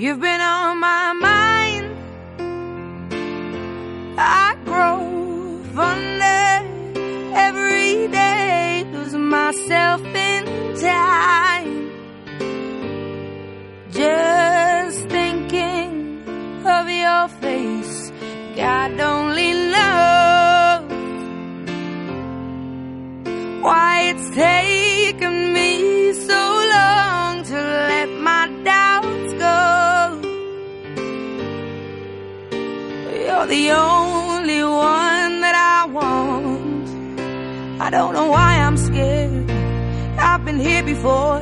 You've been on my mind. I grow fonder every day, losing myself in time. Just thinking of your face, God only knows why it's taken You're the only one that I want. I don't know why I'm scared. I've been here before.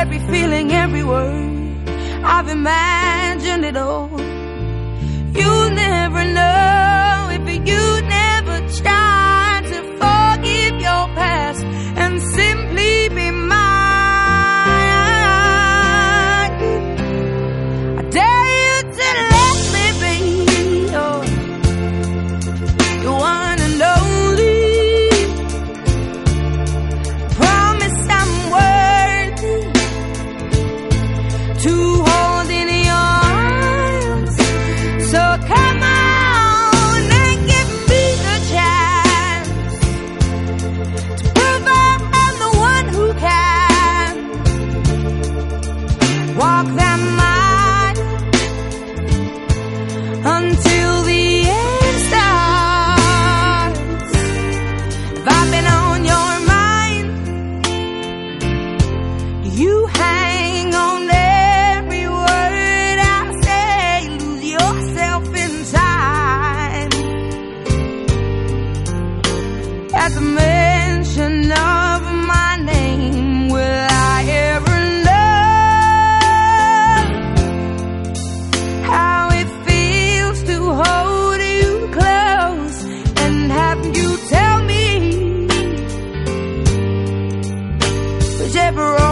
Every feeling, every word. I've imagined it all. You never know whichever